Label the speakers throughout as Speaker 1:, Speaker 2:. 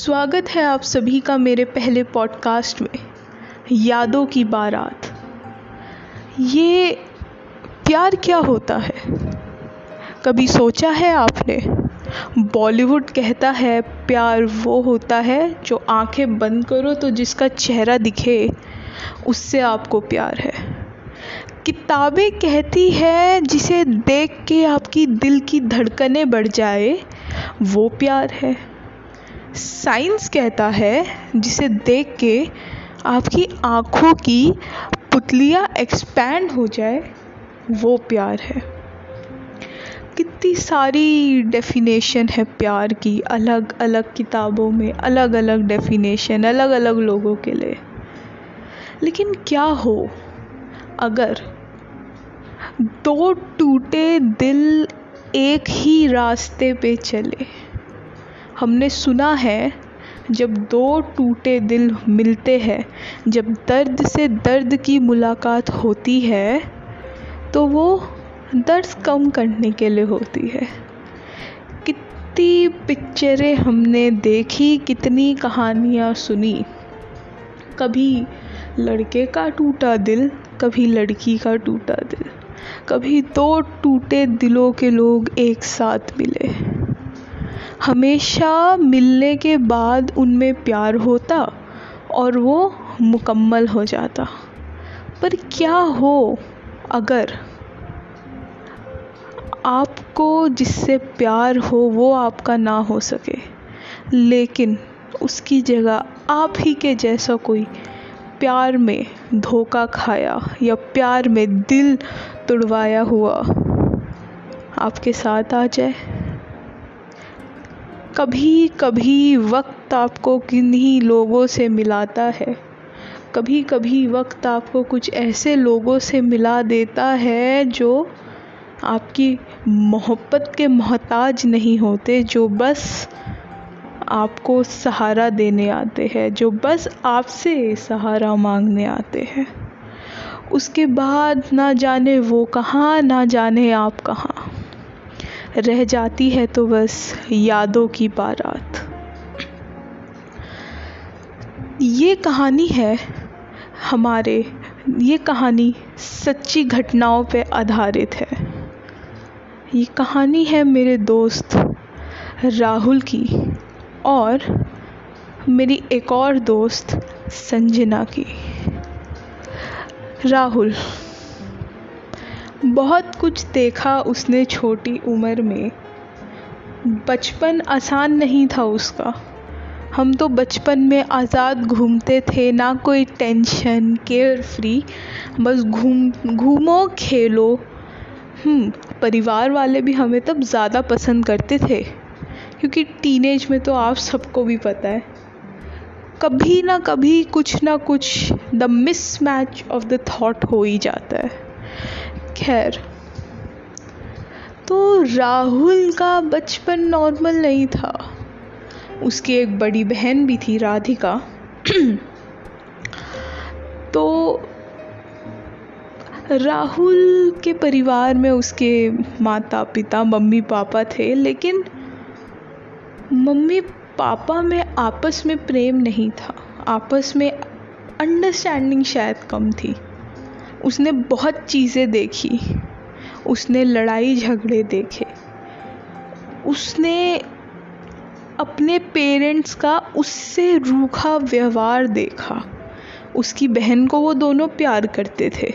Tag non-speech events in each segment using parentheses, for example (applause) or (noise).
Speaker 1: स्वागत है आप सभी का मेरे पहले पॉडकास्ट में, यादों की बारात। ये प्यार क्या होता है? कभी सोचा है आपने? बॉलीवुड कहता है, प्यार वो होता है जो आँखें बंद करो तो जिसका चेहरा दिखे, उससे आपको प्यार है। किताबें कहती है, जिसे देख के आपकी दिल की धड़कनें बढ़ जाए, वो प्यार है। साइंस कहता है, जिसे देख के आपकी आँखों की पुतलियाँ एक्सपैंड हो जाए, वो प्यार है। कितनी सारी डेफिनेशन है प्यार की अलग अलग किताबों में अलग अलग डेफिनेशन अलग अलग लोगों के लिए। लेकिन क्या हो, अगर दो टूटे दिल एक ही रास्ते पे चले हमने सुना है, जब दो टूटे दिल मिलते हैं, जब दर्द से दर्द की मुलाकात होती है तो वो दर्द कम करने के लिए होती है। कितनी पिक्चरें हमने देखी, कितनी कहानियाँ सुनी। कभी लड़के का टूटा दिल, कभी लड़की का टूटा दिल, कभी दो टूटे दिलों के लोग एक साथ मिले। हमेशा मिलने के बाद उनमें प्यार होता और वो मुकम्मल हो जाता। पर क्या हो अगर आपको जिससे प्यार हो वो आपका ना हो सके? लेकिन उसकी जगह आप ही के जैसा कोई प्यार में धोखा खाया या प्यार में दिल तुड़वाया हुआ आपके साथ आ जाए। कभी कभी वक्त आपको किन्हीं लोगों से मिलाता है। कभी कभी वक्त आपको कुछ ऐसे लोगों से मिला देता है जो आपकी मोहब्बत के मोहताज नहीं होते, जो बस आपको सहारा देने आते हैं, जो बस आपसे सहारा मांगने आते हैं। उसके बाद ना जाने वो कहाँ, ना जाने आप कहाँ। रह जाती है तो बस यादों की बारात। ये कहानी है हमारे, ये कहानी सच्ची घटनाओं पे आधारित है। ये कहानी है मेरे दोस्त राहुल की और मेरी एक और दोस्त संजना की। राहुल बहुत कुछ देखा उसने छोटी उम्र में। बचपन आसान नहीं था उसका। हम तो बचपन में आज़ाद घूमते थे ना कोई टेंशन केयर फ्री बस घूम घूमो खेलो। हम्म, परिवार वाले भी हमें तब ज़्यादा पसंद करते थे क्योंकि टीनेज में तो आप सबको भी पता है। कभी ना कभी कुछ ना कुछ the mismatch of the thought हो ही जाता है। खैर तो राहुल का बचपन नॉर्मल नहीं था। उसकी एक बड़ी बहन भी थी राधिका। (clears throat) तो राहुल के परिवार में उसके माता पिता मम्मी पापा थे, लेकिन मम्मी पापा में आपस में प्रेम नहीं था। आपस में अंडरस्टैंडिंग शायद कम थी। उसने बहुत चीज़ें देखी। उसने लड़ाई झगड़े देखे। उसने अपने पेरेंट्स का उससे रूखा व्यवहार देखा। उसकी बहन को वो दोनों प्यार करते थे,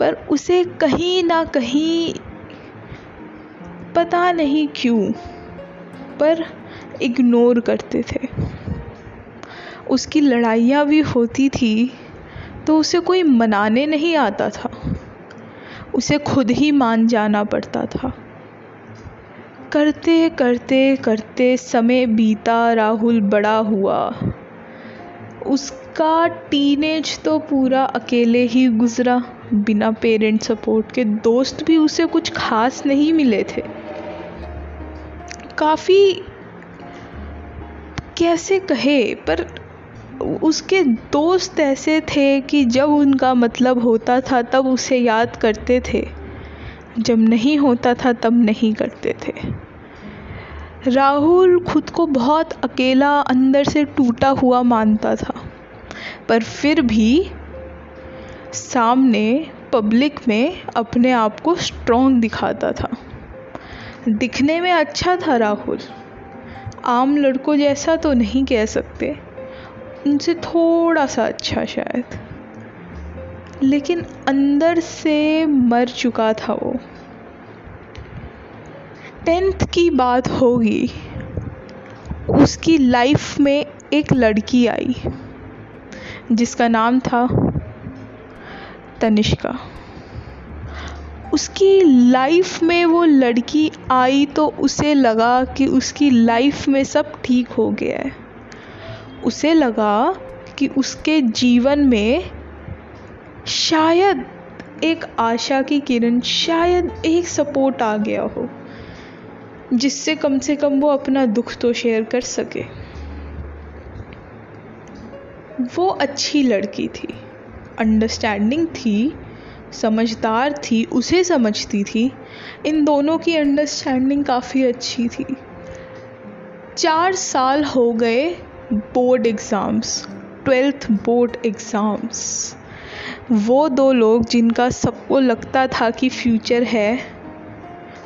Speaker 1: पर उसे कहीं ना कहीं पता नहीं क्यों, पर इग्नोर करते थे। उसकी लड़ाइयाँ भी होती थी तो उसे कोई मनाने नहीं आता था। उसे खुद ही मान जाना पड़ता था। करते करते करते समय बीता, राहुल बड़ा हुआ। उसका टीनेज तो पूरा अकेले ही गुज़रा। बिना पेरेंट सपोर्ट के दोस्त भी उसे कुछ खास नहीं मिले थे। काफ़ी, कैसे कहे, पर उसके दोस्त ऐसे थे कि जब उनका मतलब होता था, तब उसे याद करते थे। जब नहीं होता था, तब नहीं करते थे। राहुल खुद को बहुत अकेला अंदर से टूटा हुआ मानता था, पर फिर भी सामने पब्लिक में अपने आप को स्ट्रॉन्ग दिखाता था। दिखने में अच्छा था राहुल। आम लड़कों जैसा तो नहीं कह सकते। उनसे थोड़ा सा अच्छा शायद। लेकिन अंदर से मर चुका था वो। टेंथ की बात होगी। उसकी लाइफ में एक लड़की आई, जिसका नाम था तनिष्का। उसकी लाइफ में वो लड़की आई तो उसे लगा कि उसकी लाइफ में सब ठीक हो गया है। उसे लगा कि उसके जीवन में शायद एक आशा की किरण, शायद एक सपोर्ट आ गया हो, जिससे कम से कम वो अपना दुख तो शेयर कर सके। वो अच्छी लड़की थी अंडरस्टैंडिंग थी, समझदार थी, उसे समझती थी। इन दोनों की अंडरस्टैंडिंग काफ़ी अच्छी थी। चार साल हो गए board exams, twelfth board exams. वो दो लोग जिनका सबको लगता था कि फ्यूचर है,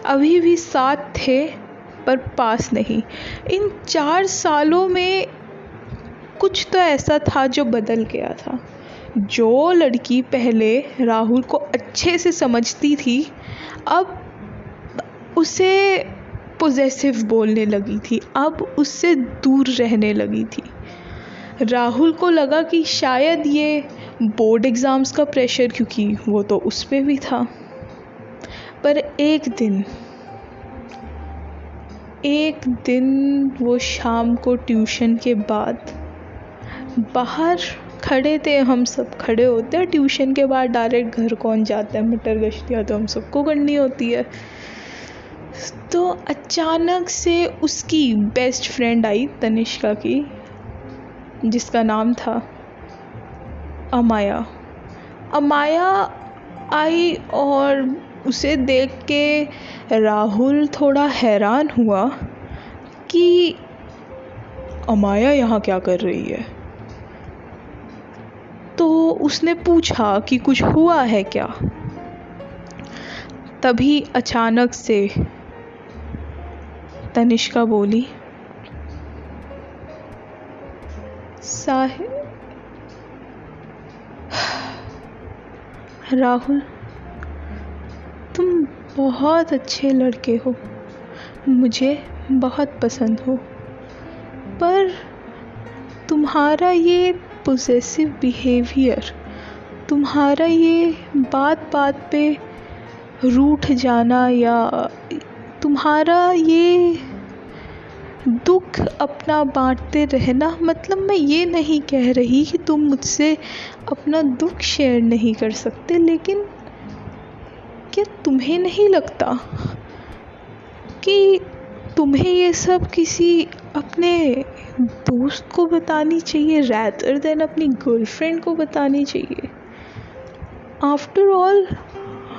Speaker 1: अभी भी साथ थे, पर पास नहीं। इन चार सालों में कुछ तो ऐसा था जो बदल गया था। जो लड़की पहले राहुल को अच्छे से समझती थी, अब उसे पोजेसिव बोलने लगी थी। अब उससे दूर रहने लगी थी। राहुल को लगा कि शायद ये बोर्ड एग्ज़ाम्स का प्रेशर, क्योंकि वो तो उस पर भी था। पर एक दिन एक दिन वो शाम को ट्यूशन के बाद बाहर खड़े थे। हम सब खड़े होते हैं। ट्यूशन के बाद डायरेक्ट घर कौन जाता है? मटर गश्तियाँ तो हम सबको करनी होती है। तो अचानक से उसकी बेस्ट फ्रेंड आई तनिष्का की, जिसका नाम था अमाया। अमाया आई और उसे देख के राहुल थोड़ा हैरान हुआ कि अमाया यहाँ क्या कर रही है। तो उसने पूछा कि कुछ हुआ है क्या? तभी अचानक से तनिष्का बोली साहिब राहुल, तुम बहुत अच्छे लड़के हो। मुझे बहुत पसंद हो, पर तुम्हारा ये पोजेसिव बिहेवियर तुम्हारा ये बात बात पे रूठ जाना या तुम्हारा ये दुख अपना बांटते रहना मतलब मैं ये नहीं कह रही कि तुम मुझसे अपना दुख शेयर नहीं कर सकते, लेकिन क्या तुम्हें नहीं लगता कि तुम्हें ये सब किसी अपने दोस्त को बतानी चाहिए रैदर देन अपनी गर्लफ्रेंड को बतानी चाहिए? आफ्टर ऑल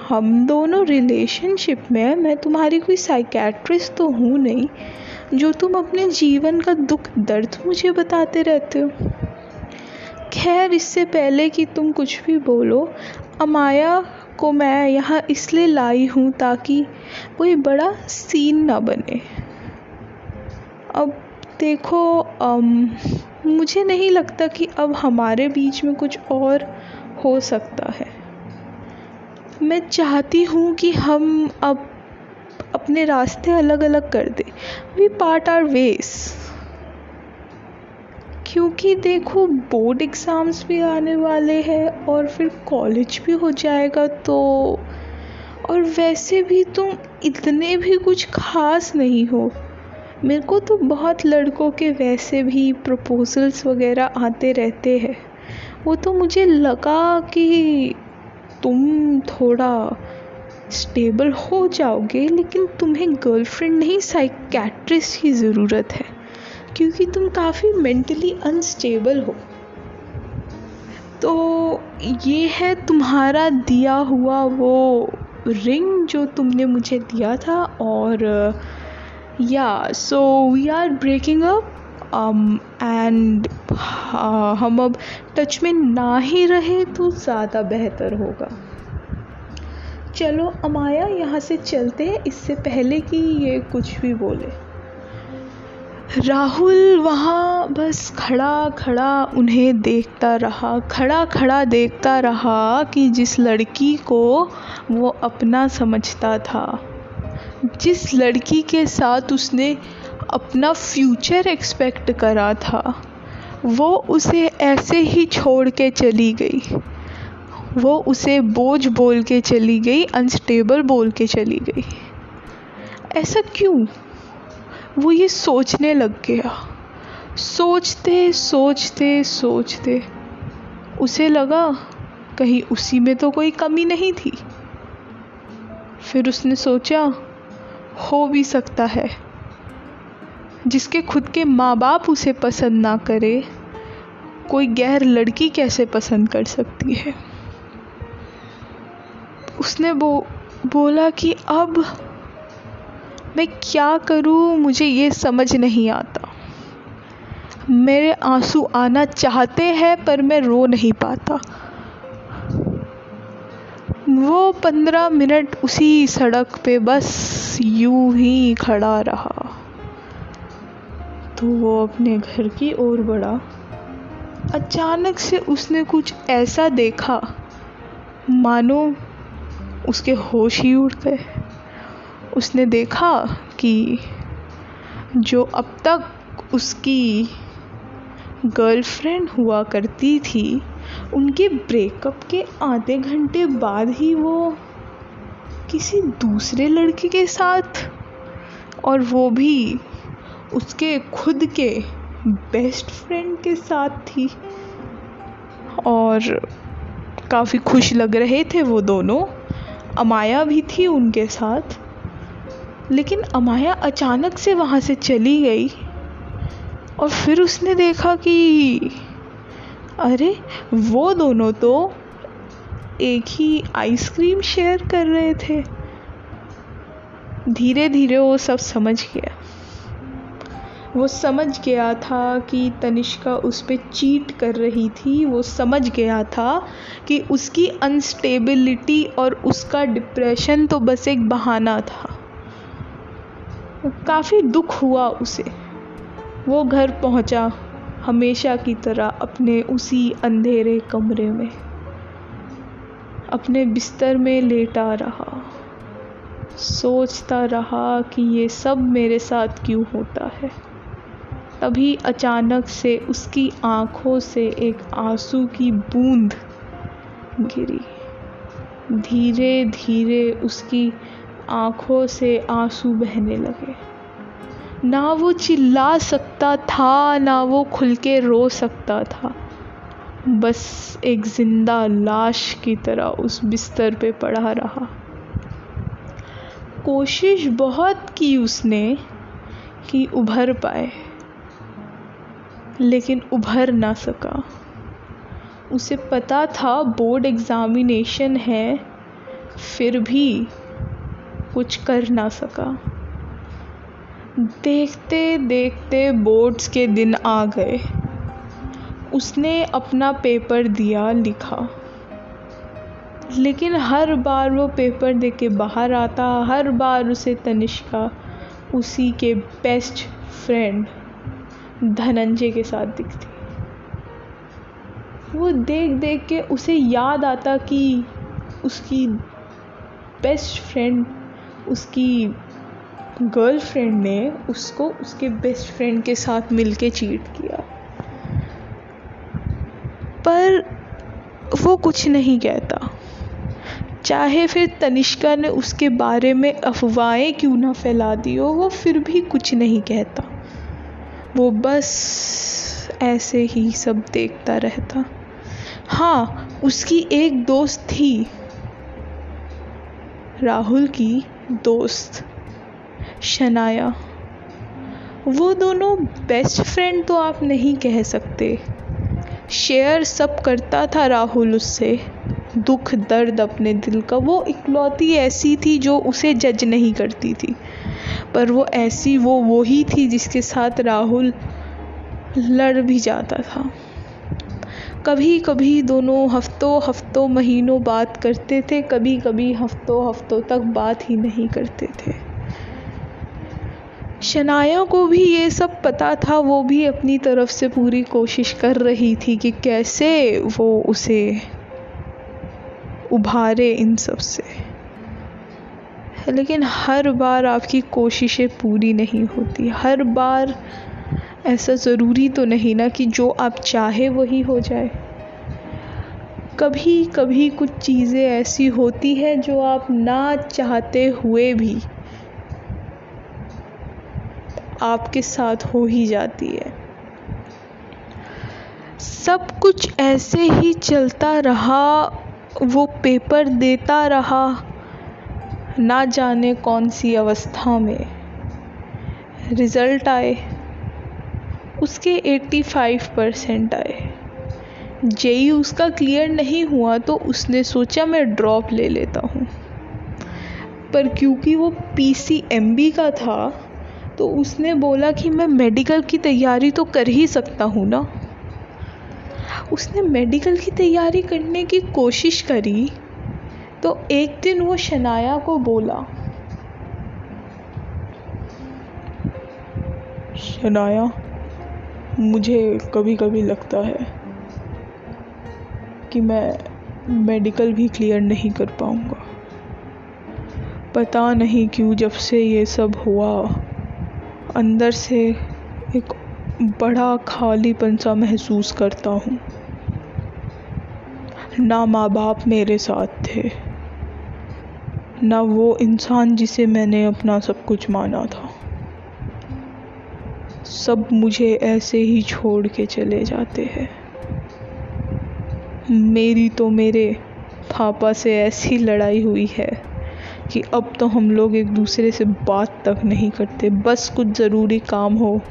Speaker 1: हम दोनों रिलेशनशिप में मैं तुम्हारी कोई साइकेट्रिस्ट तो हूँ नहीं जो तुम अपने जीवन का दुख दर्द मुझे बताते रहते हो। खैर इससे पहले कि तुम कुछ भी बोलो अमाया को मैं यहाँ इसलिए लाई हूँ ताकि कोई बड़ा सीन ना बने। अब देखो अम, मुझे नहीं लगता कि अब हमारे बीच में कुछ और हो सकता है। मैं चाहती हूँ कि हम अब अपने रास्ते अलग अलग कर दें। वी पार्ट आर वेस क्योंकि देखो बोर्ड एग्ज़ाम्स भी आने वाले हैं और फिर कॉलेज भी हो जाएगा तो और वैसे भी तुम इतने भी कुछ खास नहीं हो। मेरे को तो बहुत लड़कों के वैसे भी प्रपोजल्स वगैरह आते रहते हैं। वो तो मुझे लगा कि तुम थोड़ा स्टेबल हो जाओगे, लेकिन तुम्हें गर्लफ्रेंड नहीं साइकेट्रिस्ट की ज़रूरत है, क्योंकि तुम काफ़ी मेंटली अनस्टेबल हो। तो ये है तुम्हारा दिया हुआ वो रिंग जो तुमने मुझे दिया था, और या so we are breaking up and हम अब टच में ना ही रहे तो ज़्यादा बेहतर होगा। चलो, अमाया यहाँ से चलते हैं। इससे पहले कि ये कुछ भी बोले। राहुल वहाँ बस खड़ा खड़ा उन्हें देखता रहा। खड़ा खड़ा देखता रहा कि जिस लड़की को वो अपना समझता था। जिस लड़की के साथ उसने अपना फ्यूचर एक्सपेक्ट करा था। वो उसे ऐसे ही छोड़ के चली गई। वो उसे बोझ बोल के चली गई अनस्टेबल बोल के चली गई। ऐसा क्यों? वो ये सोचने लग गया। सोचते सोचते सोचते उसे लगा कहीं उसी में तो कोई कमी नहीं थी। फिर उसने सोचा, हो भी सकता है। जिसके खुद के माँ बाप उसे पसंद ना करे, कोई गैर लड़की कैसे पसंद कर सकती है? उसने बो, बोला कि अब मैं क्या करूँ, मुझे ये समझ नहीं आता। मेरे आँसू आना चाहते हैं, पर मैं रो नहीं पाता। वो पंद्रह मिनट उसी सड़क पे बस यूँ ही खड़ा रहा। वो अपने घर की ओर बढ़ा। अचानक से उसने कुछ ऐसा देखा, मानो उसके होश ही उड़ गए। उसने देखा कि जो अब तक उसकी गर्लफ्रेंड हुआ करती थी, उनके ब्रेकअप के आधे घंटे बाद ही वो किसी दूसरे लड़के के साथ, और वो भी उसके खुद के बेस्ट फ्रेंड के साथ थी। और काफ़ी खुश लग रहे थे वो दोनों। अमाया भी थी उनके साथ। लेकिन अमाया अचानक से वहाँ से चली गई। और फिर उसने देखा कि, अरे, वो दोनों तो एक ही आइसक्रीम शेयर कर रहे थे। धीरे धीरे वो सब समझ गया। वो समझ गया था कि तनिष्का उस पर चीट कर रही थी। वो समझ गया था कि उसकी अनस्टेबिलिटी और उसका डिप्रेशन तो बस एक बहाना था। काफ़ी दुख हुआ उसे। वो घर पहुँचा हमेशा की तरह अपने उसी अंधेरे कमरे में। अपने बिस्तर में लेटा रहा। सोचता रहा कि ये सब मेरे साथ क्यों होता है? तभी अचानक से उसकी आँखों से एक आँसू की बूंद गिरी। धीरे धीरे उसकी आँखों से आँसू बहने लगे। ना वो चिल्ला सकता था, ना वो खुल के रो सकता था। बस एक ज़िंदा लाश की तरह उस बिस्तर पे पड़ा रहा। कोशिश बहुत की उसने कि उभर पाए। लेकिन उभर ना सका। उसे पता था बोर्ड एग्ज़ामिनेशन है, फिर भी कुछ कर ना सका। देखते देखते बोर्ड्स के दिन आ गए। उसने अपना पेपर दिया, लिखा। लेकिन हर बार वो पेपर दे के बाहर आता, हर बार उसे तनिष्का, उसी के बेस्ट फ्रेंड। धनंजय के साथ दिखती। वो देख देख के उसे याद आता कि उसकी बेस्ट फ्रेंड उसकी गर्लफ्रेंड ने उसको उसके बेस्ट फ्रेंड के साथ मिलके चीट किया। पर वो कुछ नहीं कहता। चाहे फिर तनिष्का ने उसके बारे में अफवाहें क्यों ना फैला दी हो, वो फिर भी कुछ नहीं कहता। वो बस ऐसे ही सब देखता रहता। हाँ उसकी एक दोस्त थी। राहुल की दोस्त, शनाया। वो दोनों बेस्ट फ्रेंड तो आप नहीं कह सकते। शेयर सब करता था राहुल उससे। दुख, दर्द अपने दिल का, वो इकलौती ऐसी थी जो उसे जज नहीं करती थी। पर वो ऐसी वो वो ही थी जिसके साथ राहुल लड़ भी जाता था। कभी कभी दोनों हफ्तों हफ्तों महीनों बात करते थे कभी कभी हफ्तों हफ्तों तक बात ही नहीं करते थे। शनाया को भी ये सब पता था, वो भी अपनी तरफ़ से पूरी कोशिश कर रही थी कि कैसे वो उसे उभारे इन सबसे। लेकिन हर बार आपकी कोशिशें पूरी नहीं होती। हर बार ऐसा ज़रूरी तो नहीं ना कि जो आप चाहे वही हो जाए। कभी कभी कुछ चीज़ें ऐसी होती है जो आप ना चाहते हुए भी आपके साथ हो ही जाती है। सब कुछ ऐसे ही चलता रहा, वो पेपर देता रहा ना जाने कौन सी अवस्था में रिज़ल्ट आए। उसके 85 परसेंट आए। जेई उसका क्लियर नहीं हुआ तो उसने सोचा मैं ड्रॉप ले लेता हूँ। पर क्योंकि वो पीसीएमबी का था तो उसने बोला कि मैं मेडिकल की तैयारी तो कर ही सकता हूँ ना। उसने मेडिकल की तैयारी करने की कोशिश करी तो एक दिन वो शनाया को बोला, शनाया, मुझे कभी कभी लगता है कि मैं मेडिकल भी क्लियर नहीं कर पाऊँगा। पता नहीं क्यों जब से ये सब हुआ, अंदर से एक बड़ा खालीपन सा महसूस करता हूँ। ना माँ बाप मेरे साथ थे। ना वो इंसान जिसे मैंने अपना सब कुछ माना था। सब मुझे ऐसे ही छोड़ के चले जाते हैं। मेरी तो मेरे पापा से ऐसी लड़ाई हुई है कि अब तो हम लोग एक दूसरे से बात तक नहीं करते। बस कुछ ज़रूरी काम हो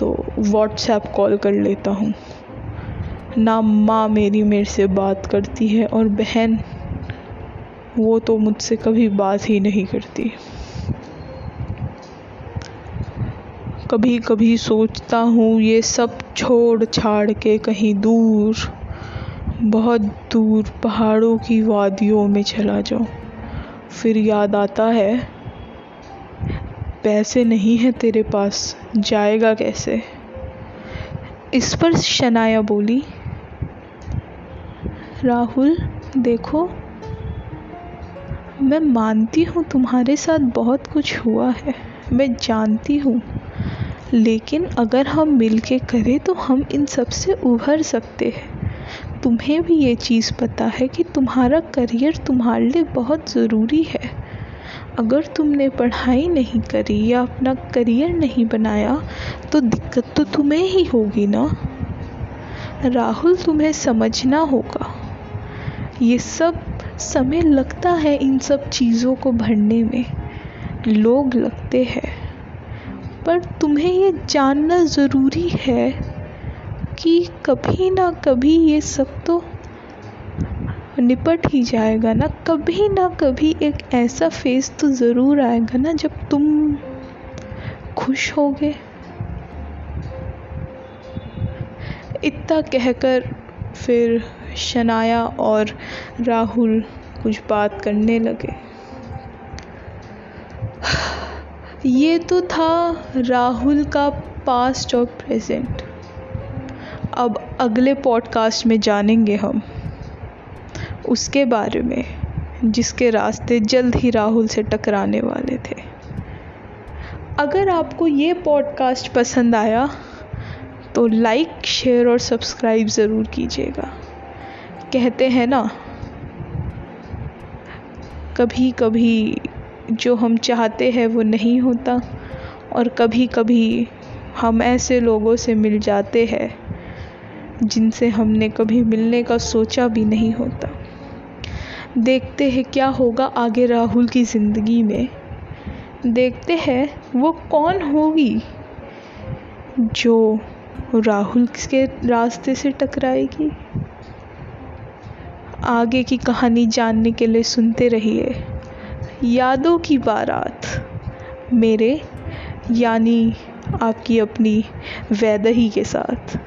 Speaker 1: तो व्हाट्सएप कॉल कर लेता हूँ। ना माँ मेरी मेरे से बात करती है और बहन वो तो मुझसे कभी बात ही नहीं करती। कभी कभी सोचता हूँ, ये सब छोड़ छाड़ के कहीं दूर, बहुत दूर पहाड़ों की वादियों में चला जाऊँ। फिर याद आता है, पैसे नहीं है तेरे पास, जाएगा कैसे? इस पर शनाया बोली, राहुल, देखो मैं मानती हूँ तुम्हारे साथ बहुत कुछ हुआ है। मैं जानती हूँ। लेकिन अगर हम मिल के करें तो हम इन सबसे उभर सकते हैं। तुम्हें भी ये चीज़ पता है कि तुम्हारा करियर तुम्हारे लिए बहुत ज़रूरी है। अगर तुमने पढ़ाई नहीं करी या अपना करियर नहीं बनाया तो दिक्कत तो तुम्हें ही होगी ना? राहुल, तुम्हें समझना होगा। ये सब समय लगता है इन सब चीज़ों को भरने में। लोग लगते हैं। पर तुम्हें ये जानना ज़रूरी है कि कभी ना कभी ये सब तो निपट ही जाएगा ना। कभी ना कभी एक ऐसा फ़ेज़ तो ज़रूर आएगा ना जब तुम खुश होगे। इतना कहकर फिर शनाया और राहुल कुछ बात करने लगे। ये तो था राहुल का पास्ट और प्रेजेंट अब अगले पॉडकास्ट में जानेंगे हम उसके बारे में, जिसके रास्ते जल्द ही राहुल से टकराने वाले थे। अगर आपको ये पॉडकास्ट पसंद आया तो लाइक शेयर और सब्सक्राइब ज़रूर कीजिएगा। कहते हैं ना कभी कभी जो हम चाहते हैं वो नहीं होता और कभी कभी हम ऐसे लोगों से मिल जाते हैं जिनसे हमने कभी मिलने का सोचा भी नहीं होता। देखते हैं क्या होगा आगे राहुल की ज़िंदगी में। देखते हैं वो कौन होगी जो राहुल के रास्ते से टकराएगी। आगे की कहानी जानने के लिए सुनते रहिए। यादों की बारात। मेरे, यानी आपकी अपनी वैदही के साथ।